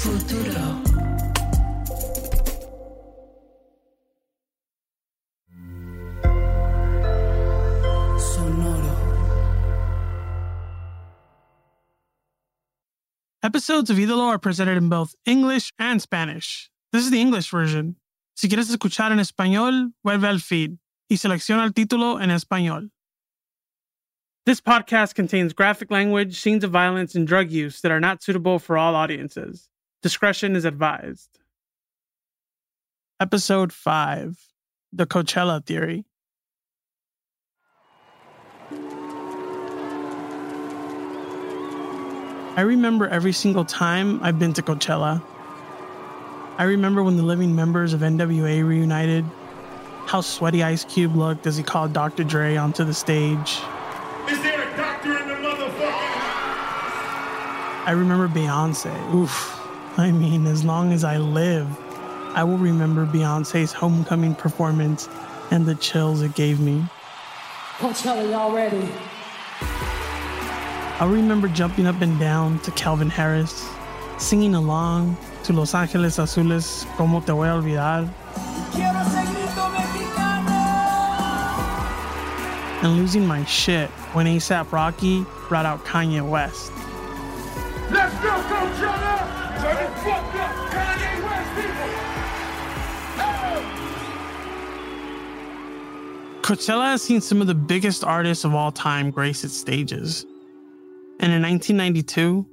Futuro. Sonoro. Episodes of Ídolo are presented in both English and Spanish. This is the English version. Si quieres escuchar en español, vuelve al feed y selecciona el título en español. This podcast contains graphic language, scenes of violence, and drug use that are not suitable for all audiences. Discretion is advised. Episode 5 The Coachella Theory. I remember every single time I've been to Coachella. I remember when the living members of NWA reunited, how sweaty Ice Cube looked as he called Dr. Dre onto the stage. Is there a doctor in the motherfucking I remember Beyonce. Oof. I mean, as long as I live, I will remember Beyonce's homecoming performance and the chills it gave me. Coachella, y'all ready? I'll remember jumping up and down to Calvin Harris, singing along to Los Ángeles Azules, Como Te Voy a Olvidar, Quiero ese grito mexicano. and losing my shit when ASAP Rocky brought out Kanye West. Let's go, Coachella! Coachella has seen some of the biggest artists of all time grace its stages. And in 1992,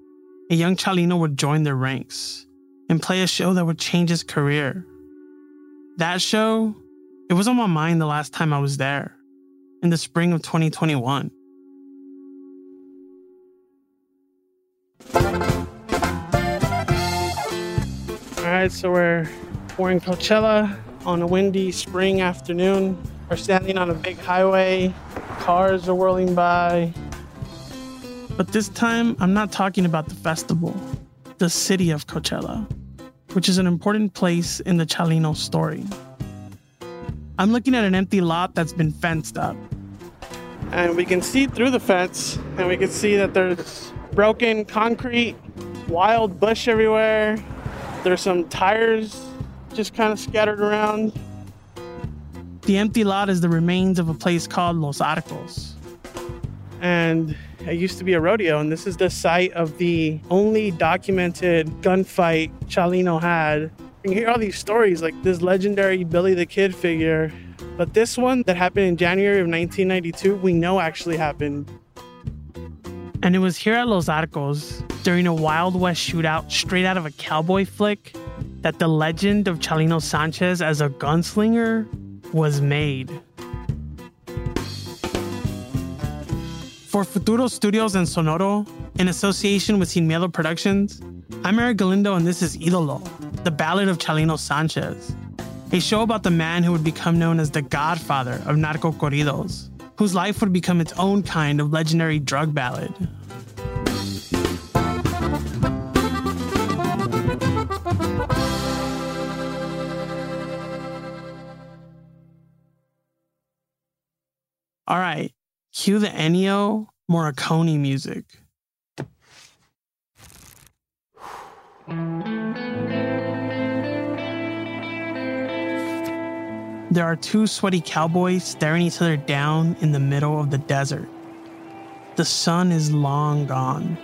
a young Chalino would join their ranks and play a show that would change his career. That show, it was on my mind the last time I was there, in the spring of 2021. Right, so we're we're in Coachella on a windy spring afternoon. We're standing on a big highway. Cars are whirling by. But this time, I'm not talking about the festival, the city of Coachella, which is an important place in the Chalino story. I'm looking at an empty lot that's been fenced up. And we can see through the fence, and we can see that there's broken concrete, wild bush everywhere. There's some tires just kind of scattered around. The empty lot is the remains of a place called Los Arcos. And it used to be a rodeo, and this is the site of the only documented gunfight Chalino had. You hear all these stories like this legendary Billy the Kid figure, but this one that happened in January of 1992, we know actually happened. And it was here at Los Arcos during a Wild West shootout straight out of a cowboy flick that the legend of Chalino Sanchez as a gunslinger was made. For Futuro Studios and Sonoro, in association with Sin Miedo Productions, I'm Erick Galindo and this is Idolo, the ballad of Chalino Sanchez, a show about the man who would become known as the godfather of narco corridos, whose life would become its own kind of legendary drug ballad. Cue the Ennio Morricone music. There are two sweaty cowboys staring each other down in the middle of the desert. The sun is long gone.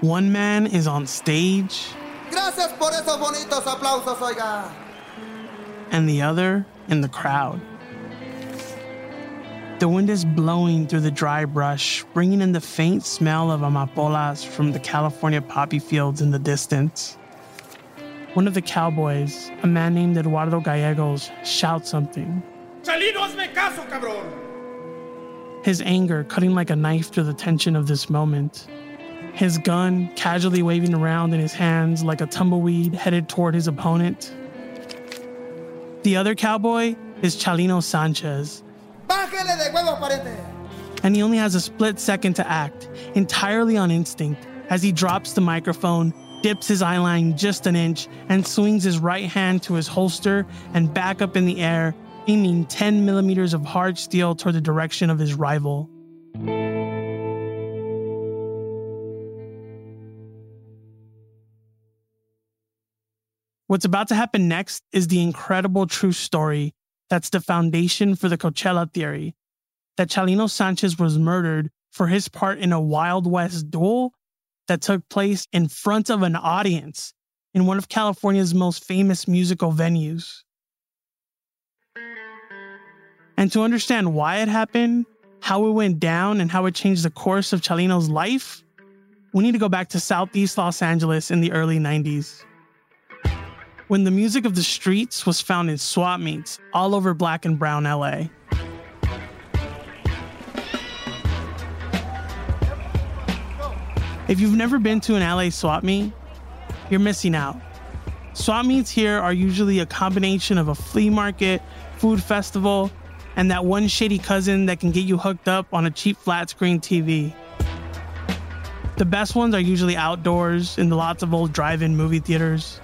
One man is on stage, Gracias por esos bonitos aplausos, oiga. and the other in the crowd. The wind is blowing through the dry brush, bringing in the faint smell of amapolas from the California poppy fields in the distance. One of the cowboys, a man named Eduardo Gallegos, shouts something, Chalino, hazme caso, cabrón! his anger cutting like a knife through the tension of this moment. His gun casually waving around in his hands like a tumbleweed headed toward his opponent. The other cowboy is Chalino Sanchez, And he only has a split second to act, entirely on instinct, as he drops the microphone, dips his eyeline just an inch, and swings his right hand to his holster and back up in the air, aiming 10 millimeters of hard steel toward the direction of his rival. What's about to happen next is the incredible true story that's the foundation for the Coachella theory that Chalino Sanchez was murdered for his part in a Wild West duel that took place in front of an audience in one of California's most famous musical venues. And to understand why it happened, how it went down, and how it changed the course of Chalino's life, we need to go back to Southeast Los Angeles in the early 90s when the music of the streets was found in swap meets all over black and brown LA. If you've never been to an LA swap meet, you're missing out. Swap meets here are usually a combination of a flea market, food festival, and that one shady cousin that can get you hooked up on a cheap flat screen TV. The best ones are usually outdoors in the lots of old drive in movie theaters.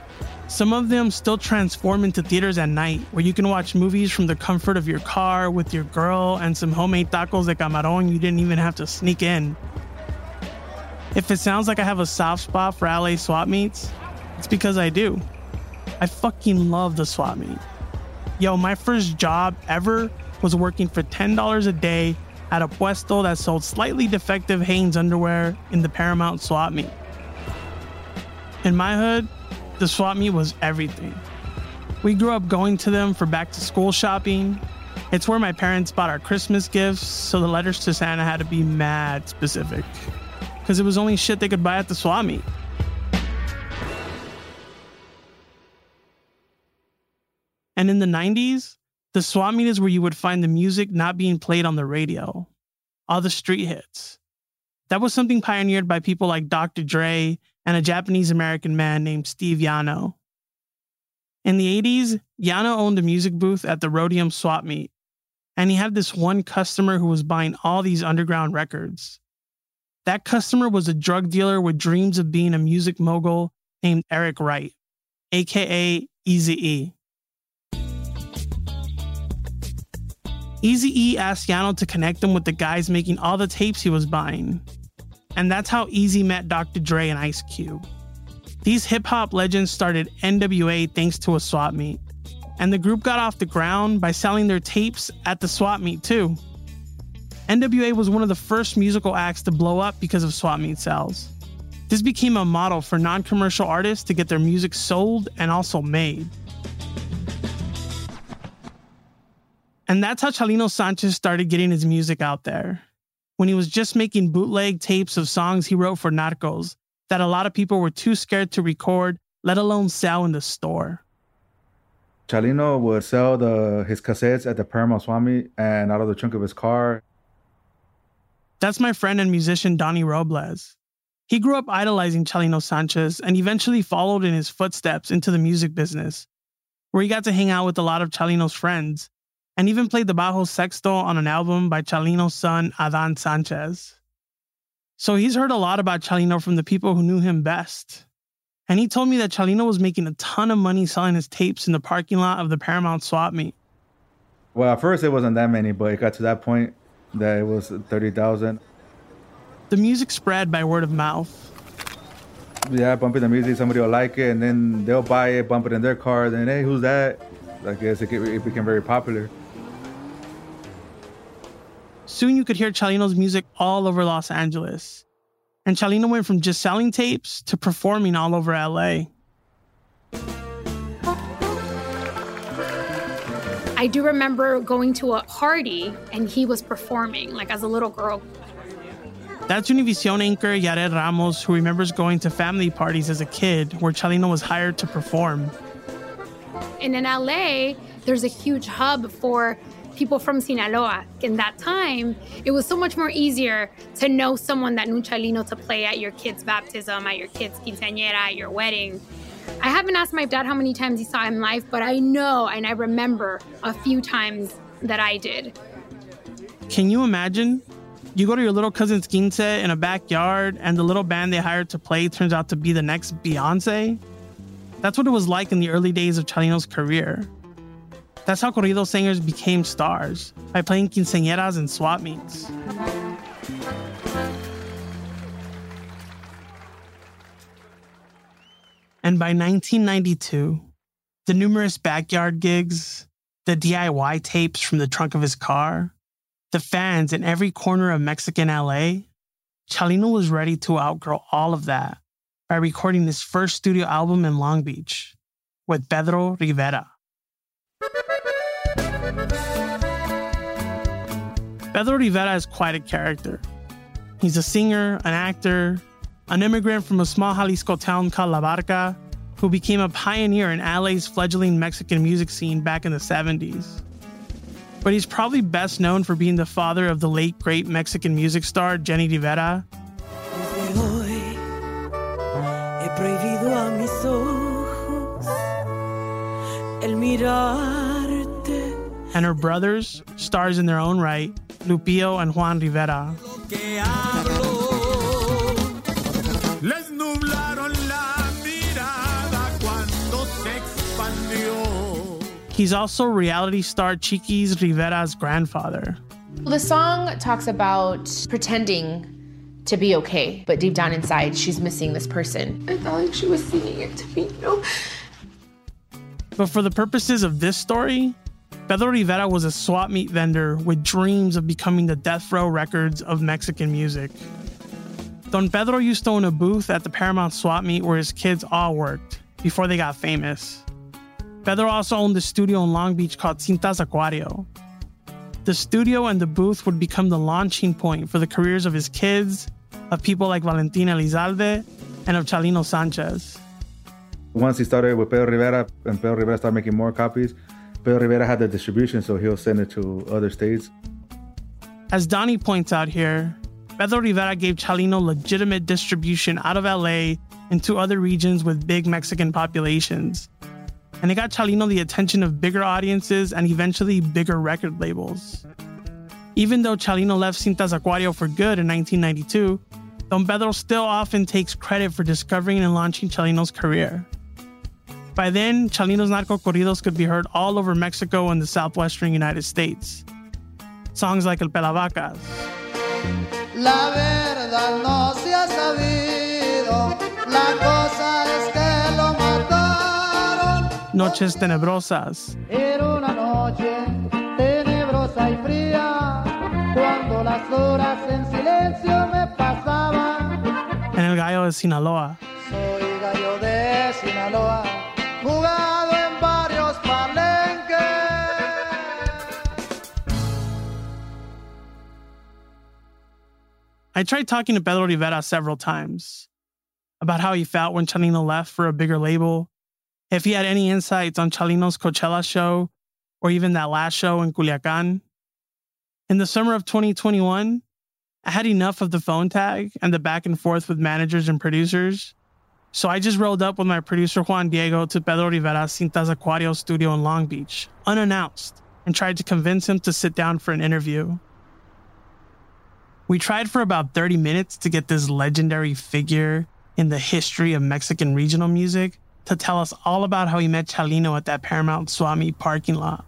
Some of them still transform into theaters at night where you can watch movies from the comfort of your car with your girl and some homemade tacos de camarón you didn't even have to sneak in. If it sounds like I have a soft spot for LA swap meets, it's because I do. I fucking love the swap meet. Yo, my first job ever was working for $10 a day at a puesto that sold slightly defective Hanes underwear in the Paramount swap meet. In my hood, the swap meet was everything. We grew up going to them for back to school shopping. It's where my parents bought our Christmas gifts, so the letters to Santa had to be mad specific. Because it was only shit they could buy at the swap meet. And in the 90s, the swap meet is where you would find the music not being played on the radio, all the street hits. That was something pioneered by people like Dr. Dre and a Japanese American man named Steve Yano. In the 80s, Yano owned a music booth at the Roadium swap meet, and he had this one customer who was buying all these underground records. That customer was a drug dealer with dreams of being a music mogul named Eric Wright, aka Easy E. Easy E asked Yano to connect him with the guys making all the tapes he was buying, and that's how Eazy met Dr. Dre and Ice Cube. These hip hop legends started NWA thanks to a swap meet, and the group got off the ground by selling their tapes at the swap meet too. NWA was one of the first musical acts to blow up because of swap meet sales. This became a model for non commercial artists to get their music sold and also made. And that's how Chalino Sanchez started getting his music out there when he was just making bootleg tapes of songs he wrote for Narcos that a lot of people were too scared to record, let alone sell in the store. Chalino would sell the his cassettes at the Paramount Swap and out of the trunk of his car. That's my friend and musician Donnie Robles. He grew up idolizing Chalino Sanchez and eventually followed in his footsteps into the music business, where he got to hang out with a lot of Chalino's friends and even played the bajo sexto on an album by Chalino's son, Adan Sanchez. So he's heard a lot about Chalino from the people who knew him best. And he told me that Chalino was making a ton of money selling his tapes in the parking lot of the Paramount swap meet. Well, at first it wasn't that many, but it got to that point that it was 30,000. The music spread by word of mouth. Yeah, bumping the music, somebody will like it, and then they'll buy it, bump it in their car, then, hey, who's that? I guess it, it became very popular. Soon you could hear Chalino's music all over Los Angeles. And Chalino went from just selling tapes to performing all over LA. I do remember going to a party and he was performing, like as a little girl. That's Univision anchor Yarel Ramos, who remembers going to family parties as a kid where Chalino was hired to perform. And in LA, there's a huge hub for people from Sinaloa. In that time, it was so much more easier to know someone that knew Chalino to play at your kid's baptism, at your kid's quinceañera, at your wedding. I haven't asked my dad how many times he saw him live, but I know and I remember a few times that I did. Can you imagine? You go to your little cousin's quince in a backyard, and the little band they hired to play turns out to be the next Beyonce? That's what it was like in the early days of Chalino's career. That's how corrido singers became stars, by playing quinceañeras and swap meets. And by 1992, The numerous backyard gigs, the DIY tapes from the trunk of his car, the fans in every corner of Mexican LA, Chalino was ready to outgrow all of that by recording his first studio album in Long Beach with Pedro Rivera. Pedro Rivera is quite a character. He's a singer, an actor, an immigrant from a small Jalisco town called La Barca, who became a pioneer in LA's fledgling Mexican music scene back in the 70s. But he's probably best known for being the father of the late great Mexican music star Jenni Rivera. And her brothers, stars in their own right, Lupillo and Juan Rivera. Les nublaron la mirada cuando se expandió. He's also reality star Chiquis Rivera's grandfather. The song talks about pretending to be okay, but deep down inside, she's missing this person. I felt like she was singing it to me, you know? But for the purposes of this story, Pedro Rivera was a swap meet vendor with dreams of becoming the death row records of Mexican music. Don Pedro used to own a booth at the Paramount swap meet where his kids all worked before they got famous. Pedro also owned a studio in Long Beach called Cintas Acuario. The studio and the booth would become the launching point for the careers of his kids, of people like Valentina Elizalde, and of Chalino Sanchez. Once he started with Pedro Rivera and Pedro Rivera started making more copies, Pedro Rivera had the distribution, so he'll send it to other states. As Donnie points out here, Pedro Rivera gave Chalino legitimate distribution out of LA into other regions with big Mexican populations. And it got Chalino the attention of bigger audiences and eventually bigger record labels. Even though Chalino left Cintas Acuario for good in 1992, Don Pedro still often takes credit for discovering and launching Chalino's career. By then, Chalino's narco corridos could be heard all over Mexico and the southwestern United States. Songs like El Pelavacas, La verdad no se ha sabido. La cosa es que lo mataron. Noches Tenebrosas, Era una noche tenebrosa y fría. Cuando las horas en silencio me pasaban. and El Gallo de Sinaloa. Soy gallo de Sinaloa. Jugado en varios palenques. I tried talking to Pedro Rivera several times about how he felt when Chalino left for a bigger label, if he had any insights on Chalino's Coachella show or even that last show in Culiacan. In the summer of 2021, I had enough of the phone tag and the back and forth with managers and producers. So I just rolled up with my producer Juan Diego to Pedro Rivera's Cintas Acuario studio in Long Beach, unannounced, and tried to convince him to sit down for an interview. We tried for about 30 minutes to get this legendary figure in the history of Mexican regional music to tell us all about how he met Chalino at that Paramount Swami parking lot.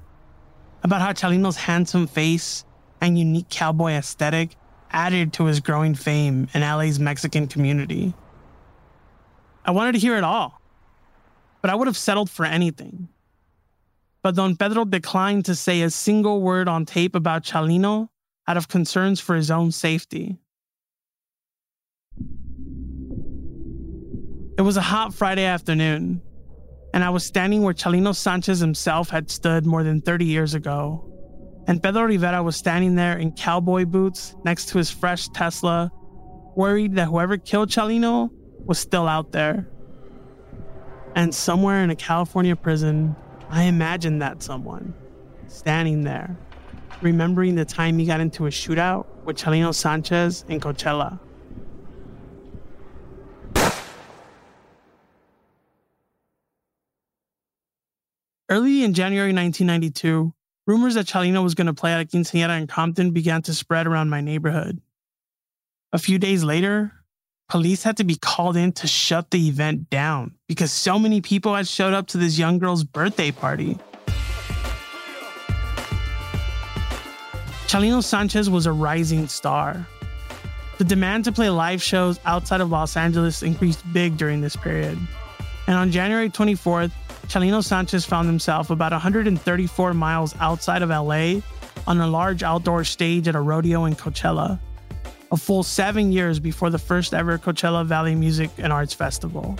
About how Chalino's handsome face and unique cowboy aesthetic added to his growing fame in LA's Mexican community. I wanted to hear it all, but I would have settled for anything. But Don Pedro declined to say a single word on tape about Chalino out of concerns for his own safety. It was a hot Friday afternoon, and I was standing where Chalino Sanchez himself had stood more than 30 years ago. And Pedro Rivera was standing there in cowboy boots next to his fresh Tesla, worried that whoever killed Chalino was still out there. And somewhere in a California prison, I imagined that someone standing there, remembering the time he got into a shootout with Chalino Sanchez in Coachella. Early in January 1992, rumors that Chalino was going to play at a quinceañera in Compton began to spread around my neighborhood. A few days later, police had to be called in to shut the event down because so many people had showed up to this young girl's birthday party. Chalino Sanchez was a rising star. The demand to play live shows outside of Los Angeles increased big during this period. And on January 24th, Chalino Sanchez found himself about 134 miles outside of LA on a large outdoor stage at a rodeo in Coachella, a full seven years before the first ever Coachella Valley Music and Arts Festival.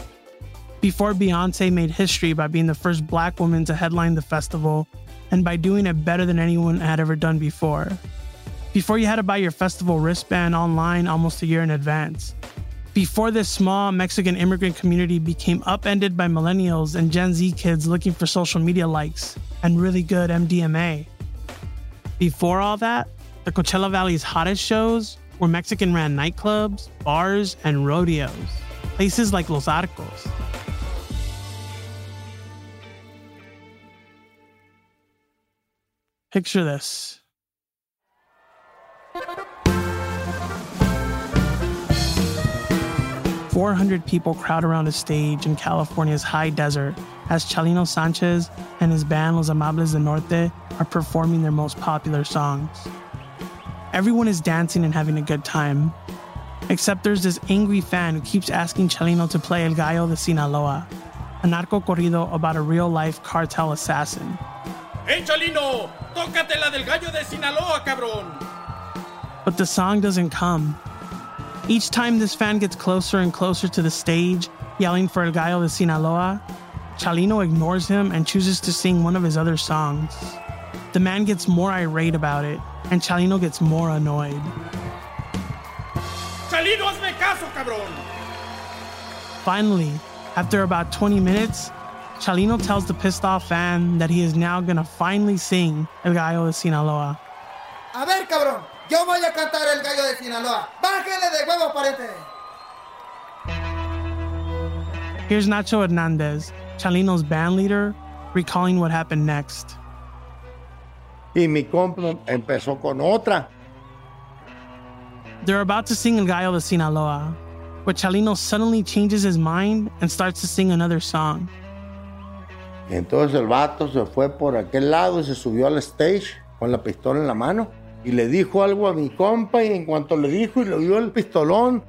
Before Beyonce made history by being the first black woman to headline the festival and by doing it better than anyone had ever done before. Before you had to buy your festival wristband online almost a year in advance before this small Mexican immigrant community became upended by millennials and Gen Z kids looking for social media likes and really good MDMA. Before all that, the Coachella Valley's hottest shows were Mexican ran nightclubs, bars, and rodeos, places like Los Arcos. Picture this 400 people crowd around a stage in California's high desert as Chalino Sanchez and his band Los Amables del Norte are performing their most popular songs. Everyone is dancing and having a good time, except there's this angry fan who keeps asking Chalino to play El Gallo de Sinaloa, a narco corrido about a real life cartel assassin. ¡Hey, Chalino! ¡Tócate la del gallo de Sinaloa, cabrón! But the song doesn't come. Each time this fan gets closer and closer to the stage, yelling for El Gallo de Sinaloa, Chalino ignores him and chooses to sing one of his other songs. The man gets more irate about it, and Chalino gets more annoyed. ¡Chalino, hazme caso, cabrón! Finally, after about 20 minutes, Chalino tells the pissed off fan that he is now gonna finally sing El Gallo de Sinaloa. A ver, cabrón, yo voy a cantar el gallo de Sinaloa. Bájele de huevos, pariente. Here's Nacho Hernandez, Chalino's band leader, recalling what happened next. Y mi compa empezó con otra. They're about to sing El Gallo de Sinaloa, but Chalino suddenly changes his mind and starts to sing another song. Entonces el vato se fue por aquel lado y se subió al stage con la pistola en la mano. Y le dijo algo a mi compa y en cuanto le dijo y le dio el pistolón,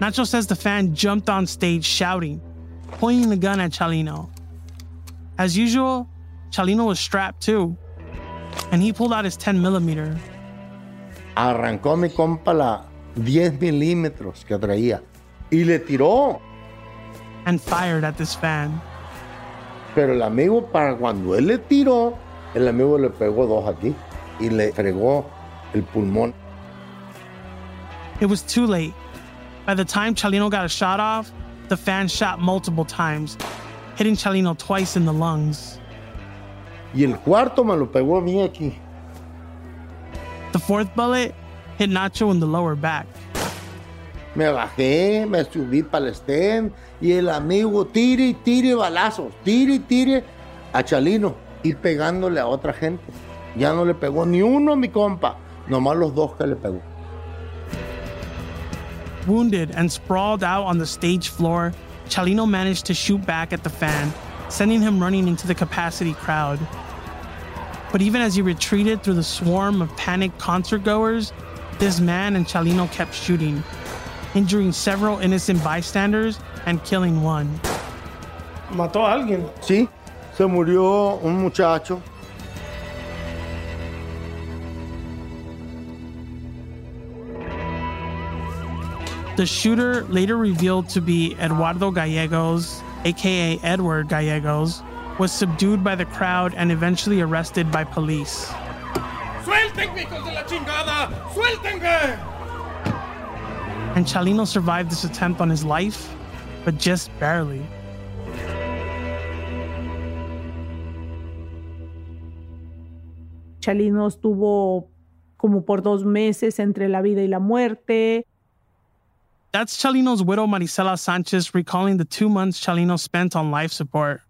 Nacho says the fan jumped on stage shouting, pointing the gun at Chalino. As usual, Chalino was strapped too, and he pulled out his 10 millimeter. arrancó mi compa la 10 milímetros que traía y le tiró. and fired at this fan. Pero el amigo, para cuando él le tiró, el amigo le pegó dos aquí y le fregó el pulmón. It was too late. By the time Chalino got a shot off, the fan shot multiple times, hitting Chalino twice in the lungs. Y el cuarto me lo pegó a mí aquí. The fourth bullet hit Nacho in the lower back. Me bajé, me subí para el stand y el amigo tire y tire balazos, tire y tire a Chalino y pegándole a otra gente. Ya no le pegó ni uno a mi compa, nomás los dos que le pegó. Wounded and sprawled out on the stage floor, Chalino managed to shoot back at the fan, sending him running into the capacity crowd. But even as he retreated through the swarm of panicked concert goers, this man and Chalino kept shooting, injuring several innocent bystanders and killing one. Mató a alguien. Sí, se murió un muchacho. The shooter, later revealed to be Eduardo Gallegos, aka Edward Gallegos, was subdued by the crowd and eventually arrested by police. ¡Suéltenme, hijos de la chingada! ¡Suéltenme! And Chalino survived this attempt on his life, but just barely. Chalino estuvo como por dos meses entre la vida y la muerte. That's Chalino's widow Marisela Sanchez recalling the two months Chalino spent on life support.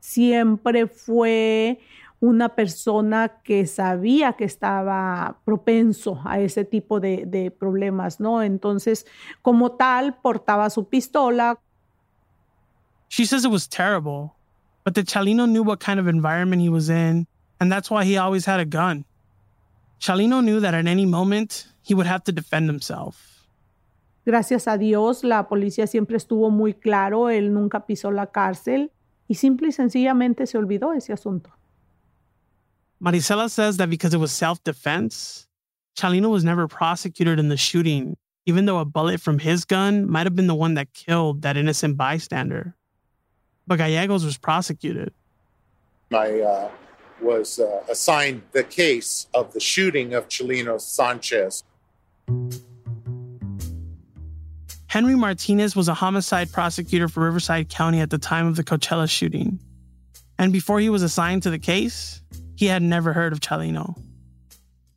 Siempre fue una persona que sabía que estaba propenso a ese tipo de, de problemas, ¿no? Entonces, como tal, portaba su pistola. She says it was terrible, but that Chalino knew what kind of environment he was in, and that's why he always had a gun. Chalino knew that at any moment he would have to defend himself. Gracias a Dios, la policía siempre estuvo muy claro, él nunca pisó la cárcel y simple y sencillamente se olvidó ese asunto. Marisela says that because it was self defense, Chalino was never prosecuted in the shooting, even though a bullet from his gun might have been the one that killed that innocent bystander. But Gallegos was prosecuted. I uh, was uh, assigned the case of the shooting of Chalino Sanchez. Henry Martinez was a homicide prosecutor for Riverside County at the time of the Coachella shooting. And before he was assigned to the case, he had never heard of Chalino.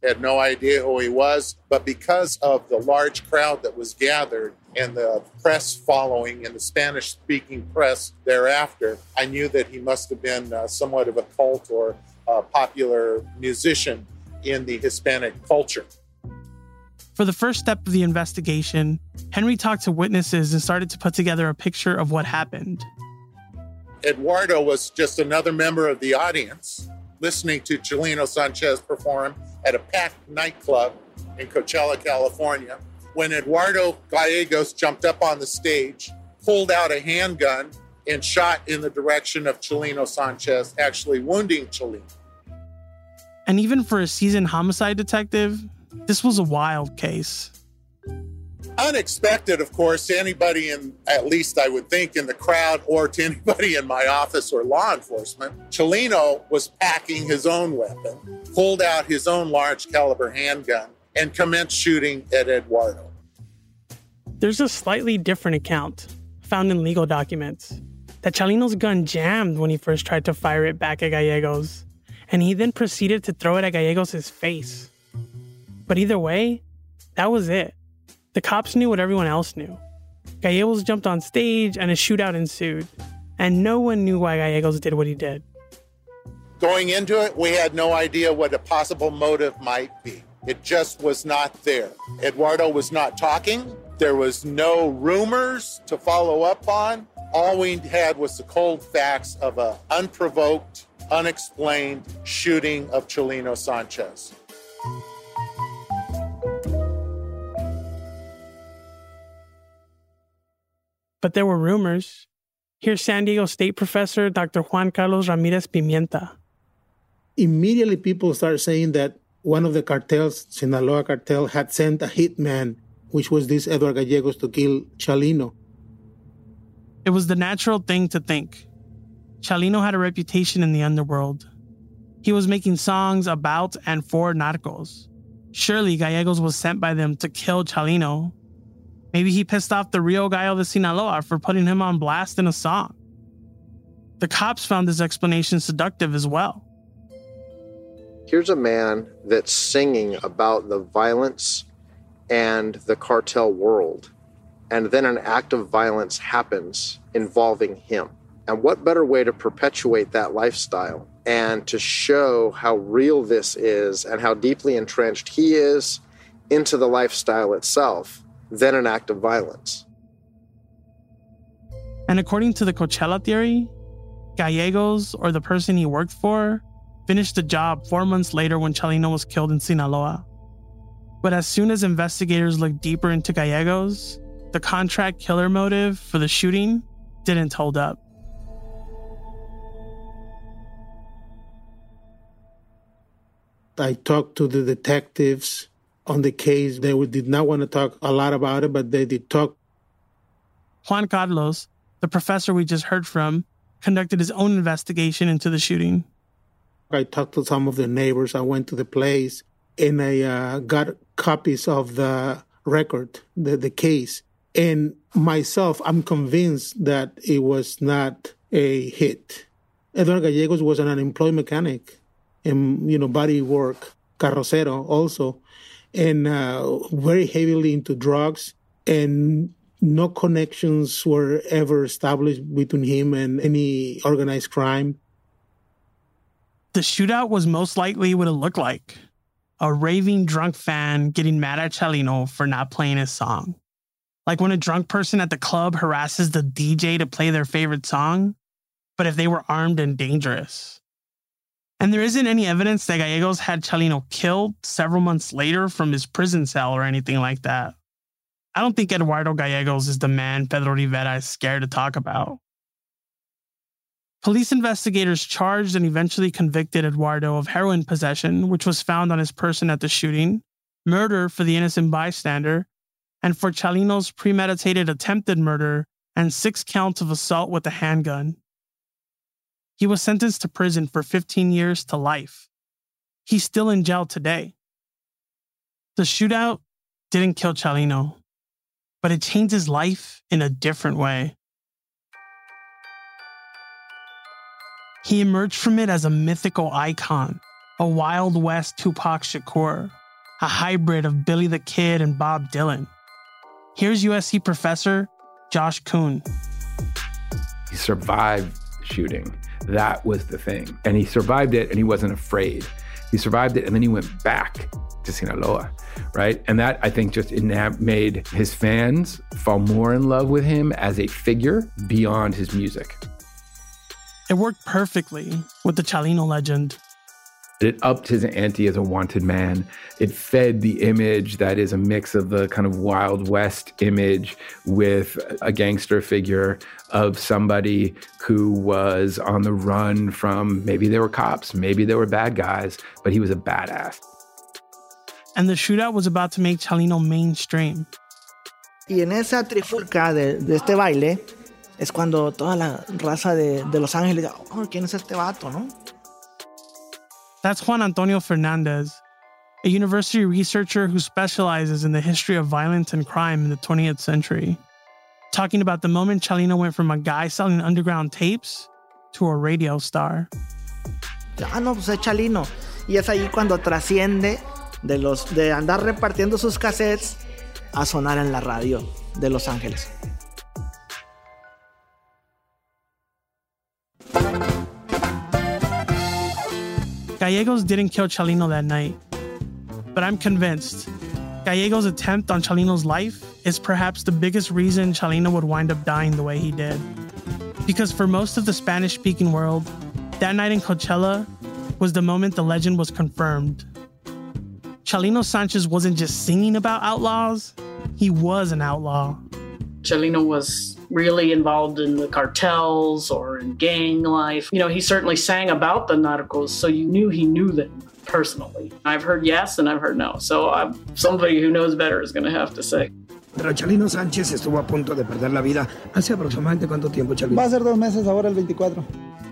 Had no idea who he was, but because of the large crowd that was gathered and the press following and the Spanish speaking press thereafter, I knew that he must have been uh, somewhat of a cult or a popular musician in the Hispanic culture. For the first step of the investigation, Henry talked to witnesses and started to put together a picture of what happened. Eduardo was just another member of the audience listening to Chelino Sanchez perform at a packed nightclub in Coachella, California, when Eduardo Gallegos jumped up on the stage, pulled out a handgun, and shot in the direction of Chelino Sanchez, actually wounding Chelino. And even for a seasoned homicide detective, this was a wild case. Unexpected, of course, to anybody in, at least I would think, in the crowd or to anybody in my office or law enforcement. Chalino was packing his own weapon, pulled out his own large caliber handgun, and commenced shooting at Eduardo. There's a slightly different account found in legal documents that Chalino's gun jammed when he first tried to fire it back at Gallegos, and he then proceeded to throw it at Gallegos' face. But either way, that was it. The cops knew what everyone else knew. Gallegos jumped on stage and a shootout ensued, and no one knew why Gallegos did what he did. Going into it, we had no idea what a possible motive might be. It just was not there. Eduardo was not talking. There was no rumors to follow up on. All we had was the cold facts of an unprovoked, unexplained shooting of Chalino Sanchez. But there were rumors. Here's San Diego State professor Dr. Juan Carlos Ramirez Pimienta. Immediately, people started saying that one of the cartels, Sinaloa cartel, had sent a hitman, which was this Edward Gallegos, to kill Chalino. It was the natural thing to think. Chalino had a reputation in the underworld. He was making songs about and for narcos. Surely Gallegos was sent by them to kill Chalino Maybe he pissed off the Rio Gallo de Sinaloa for putting him on blast in a song. The cops found this explanation seductive as well. Here's a man that's singing about the violence and the cartel world, and then an act of violence happens involving him. And what better way to perpetuate that lifestyle and to show how real this is and how deeply entrenched he is into the lifestyle itself than an act of violence. And according to the Coachella theory, Gallegos, or the person he worked for, finished the job four months later when Chalino was killed in Sinaloa. But as soon as investigators looked deeper into Gallegos, the contract killer motive for the shooting didn't hold up. I talked to the detectives on the case. They did not want to talk a lot about it, but they did talk. Juan Carlos, the professor we just heard from, conducted his own investigation into the shooting. I talked to some of the neighbors. I went to the place and I uh, got copies of the record, the, the case. And myself, I'm convinced that it was not a hit. Eduardo Gallegos was an unemployed mechanic and, you know, body work, carrocero also and uh, very heavily into drugs and no connections were ever established between him and any organized crime. The shootout was most likely what it looked like a raving drunk fan getting mad at Chalino for not playing his song. Like when a drunk person at the club harasses the DJ to play their favorite song, but if they were armed and dangerous. And there isn't any evidence that Gallegos had Chalino killed several months later from his prison cell or anything like that. I don't think Eduardo Gallegos is the man Pedro Rivera is scared to talk about. Police investigators charged and eventually convicted Eduardo of heroin possession, which was found on his person at the shooting, murder for the innocent bystander, and for Chalino's premeditated attempted murder and six counts of assault with a handgun. He was sentenced to prison for 15 years to life. He's still in jail today. The shootout didn't kill Chalino, but it changed his life in a different way. He emerged from it as a mythical icon, a Wild West Tupac Shakur, a hybrid of Billy the Kid and Bob Dylan. Here's USC professor Josh Kun. He survived shooting. That was the thing. And he survived it and he wasn't afraid. He survived it and then he went back to Sinaloa, right? And that I think just made his fans fall more in love with him as a figure beyond his music. It worked perfectly with the Chalino legend. It upped his ante as a wanted man. It fed the image that is a mix of the kind of Wild West image with a gangster figure of somebody who was on the run from maybe they were cops, maybe they were bad guys, but he was a badass. And the shootout was about to make Chalino mainstream. Y en esa trifulca de, de este baile es cuando toda la raza de, de Los Ángeles, oh, ¿quién es este vato, no? That's Juan Antonio Fernandez, a university researcher who specializes in the history of violence and crime in the 20th century, talking about the moment Chalino went from a guy selling underground tapes to a radio star. Ah, no, pues es Chalino. Y es ahí cuando trasciende de, los, de andar repartiendo sus cassettes a sonar en la radio de Los Ángeles. Gallegos didn't kill Chalino that night, but I'm convinced Gallegos' attempt on Chalino's life is perhaps the biggest reason Chalino would wind up dying the way he did. Because for most of the Spanish speaking world, that night in Coachella was the moment the legend was confirmed. Chalino Sanchez wasn't just singing about outlaws, he was an outlaw. Chalino was really involved in the cartels or in gang life. You know, he certainly sang about the narcos, so you knew he knew them personally. I've heard yes and I've heard no. So I'm, somebody who knows better is going to have to say. Pero Chalino Sánchez estuvo a punto de perder la vida hace aproximadamente cuánto tiempo, Chalino? Va a ser dos meses ahora, el 24.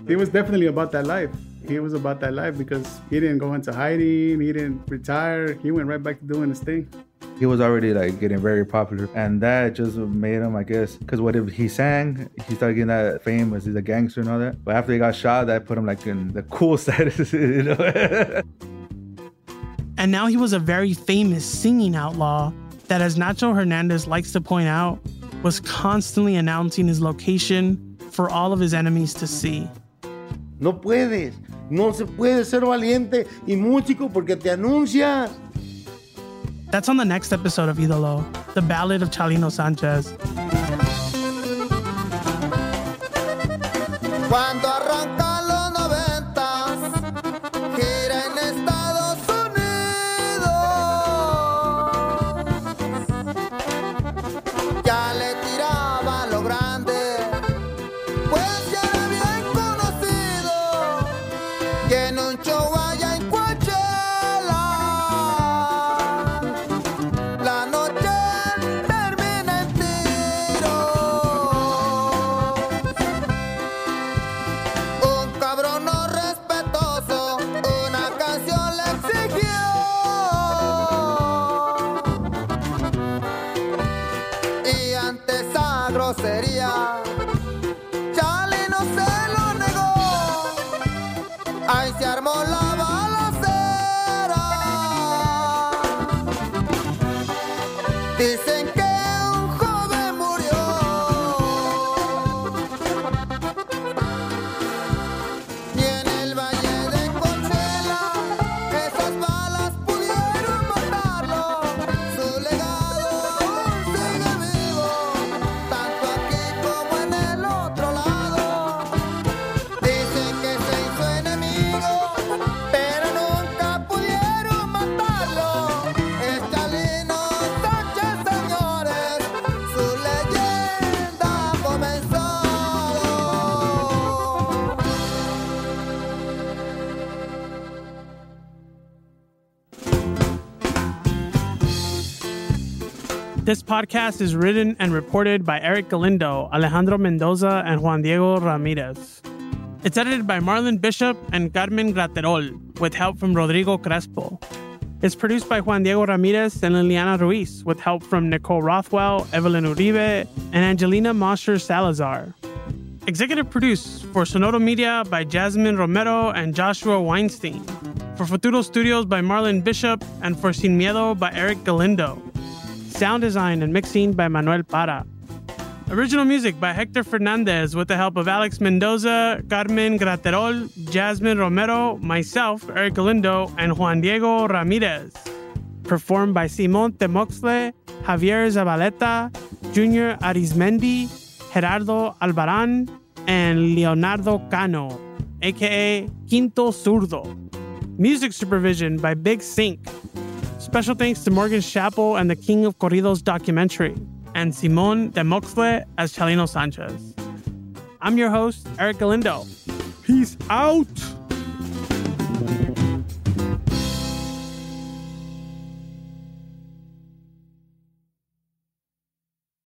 He was definitely about that life. He was about that life because he didn't go into hiding, he didn't retire, he went right back to doing his thing. He was already like getting very popular, and that just made him, I guess, because what if he sang, he started getting that fame as he's a gangster and all that. But after he got shot, that put him like in the cool status, you know. and now he was a very famous singing outlaw that, as Nacho Hernandez likes to point out, was constantly announcing his location for all of his enemies to see. No puedes, no se puede ser valiente y músico porque te anuncias. That's on the next episode of Idolo, the ballad of Chalino Sanchez. Cuando This podcast is written and reported by Erick Galindo, Alejandro Mendoza, and Juan Diego Ramirez. It's edited by Marlon Bishop and Carmen Graterol, with help from Rodrigo Crespo. It's produced by Juan Diego Ramirez and Liliana Ruiz, with help from Nicole Rothwell, Evelyn Uribe, and Angelina Mosher Salazar. Executive produced for Sonoro Media by Jasmine Romero and Joshua Weinstein. For Futuro Studios by Marlon Bishop and for Sin Miedo by Erick Galindo. Sound design and mixing by Manuel Para. Original music by Hector Fernandez with the help of Alex Mendoza, Carmen Graterol, Jasmine Romero, myself, Erick Galindo, and Juan Diego Ramirez. Performed by Simon Temoxle, Javier Zabaleta, Junior Arizmendi, Gerardo Albaran, and Leonardo Cano, aka Quinto Zurdo. Music supervision by Big Sync. Special thanks to Morgan Chappell and the King of Corridos documentary, and Simon de Moxle as Chalino Sanchez. I'm your host, Erick Galindo. Peace out!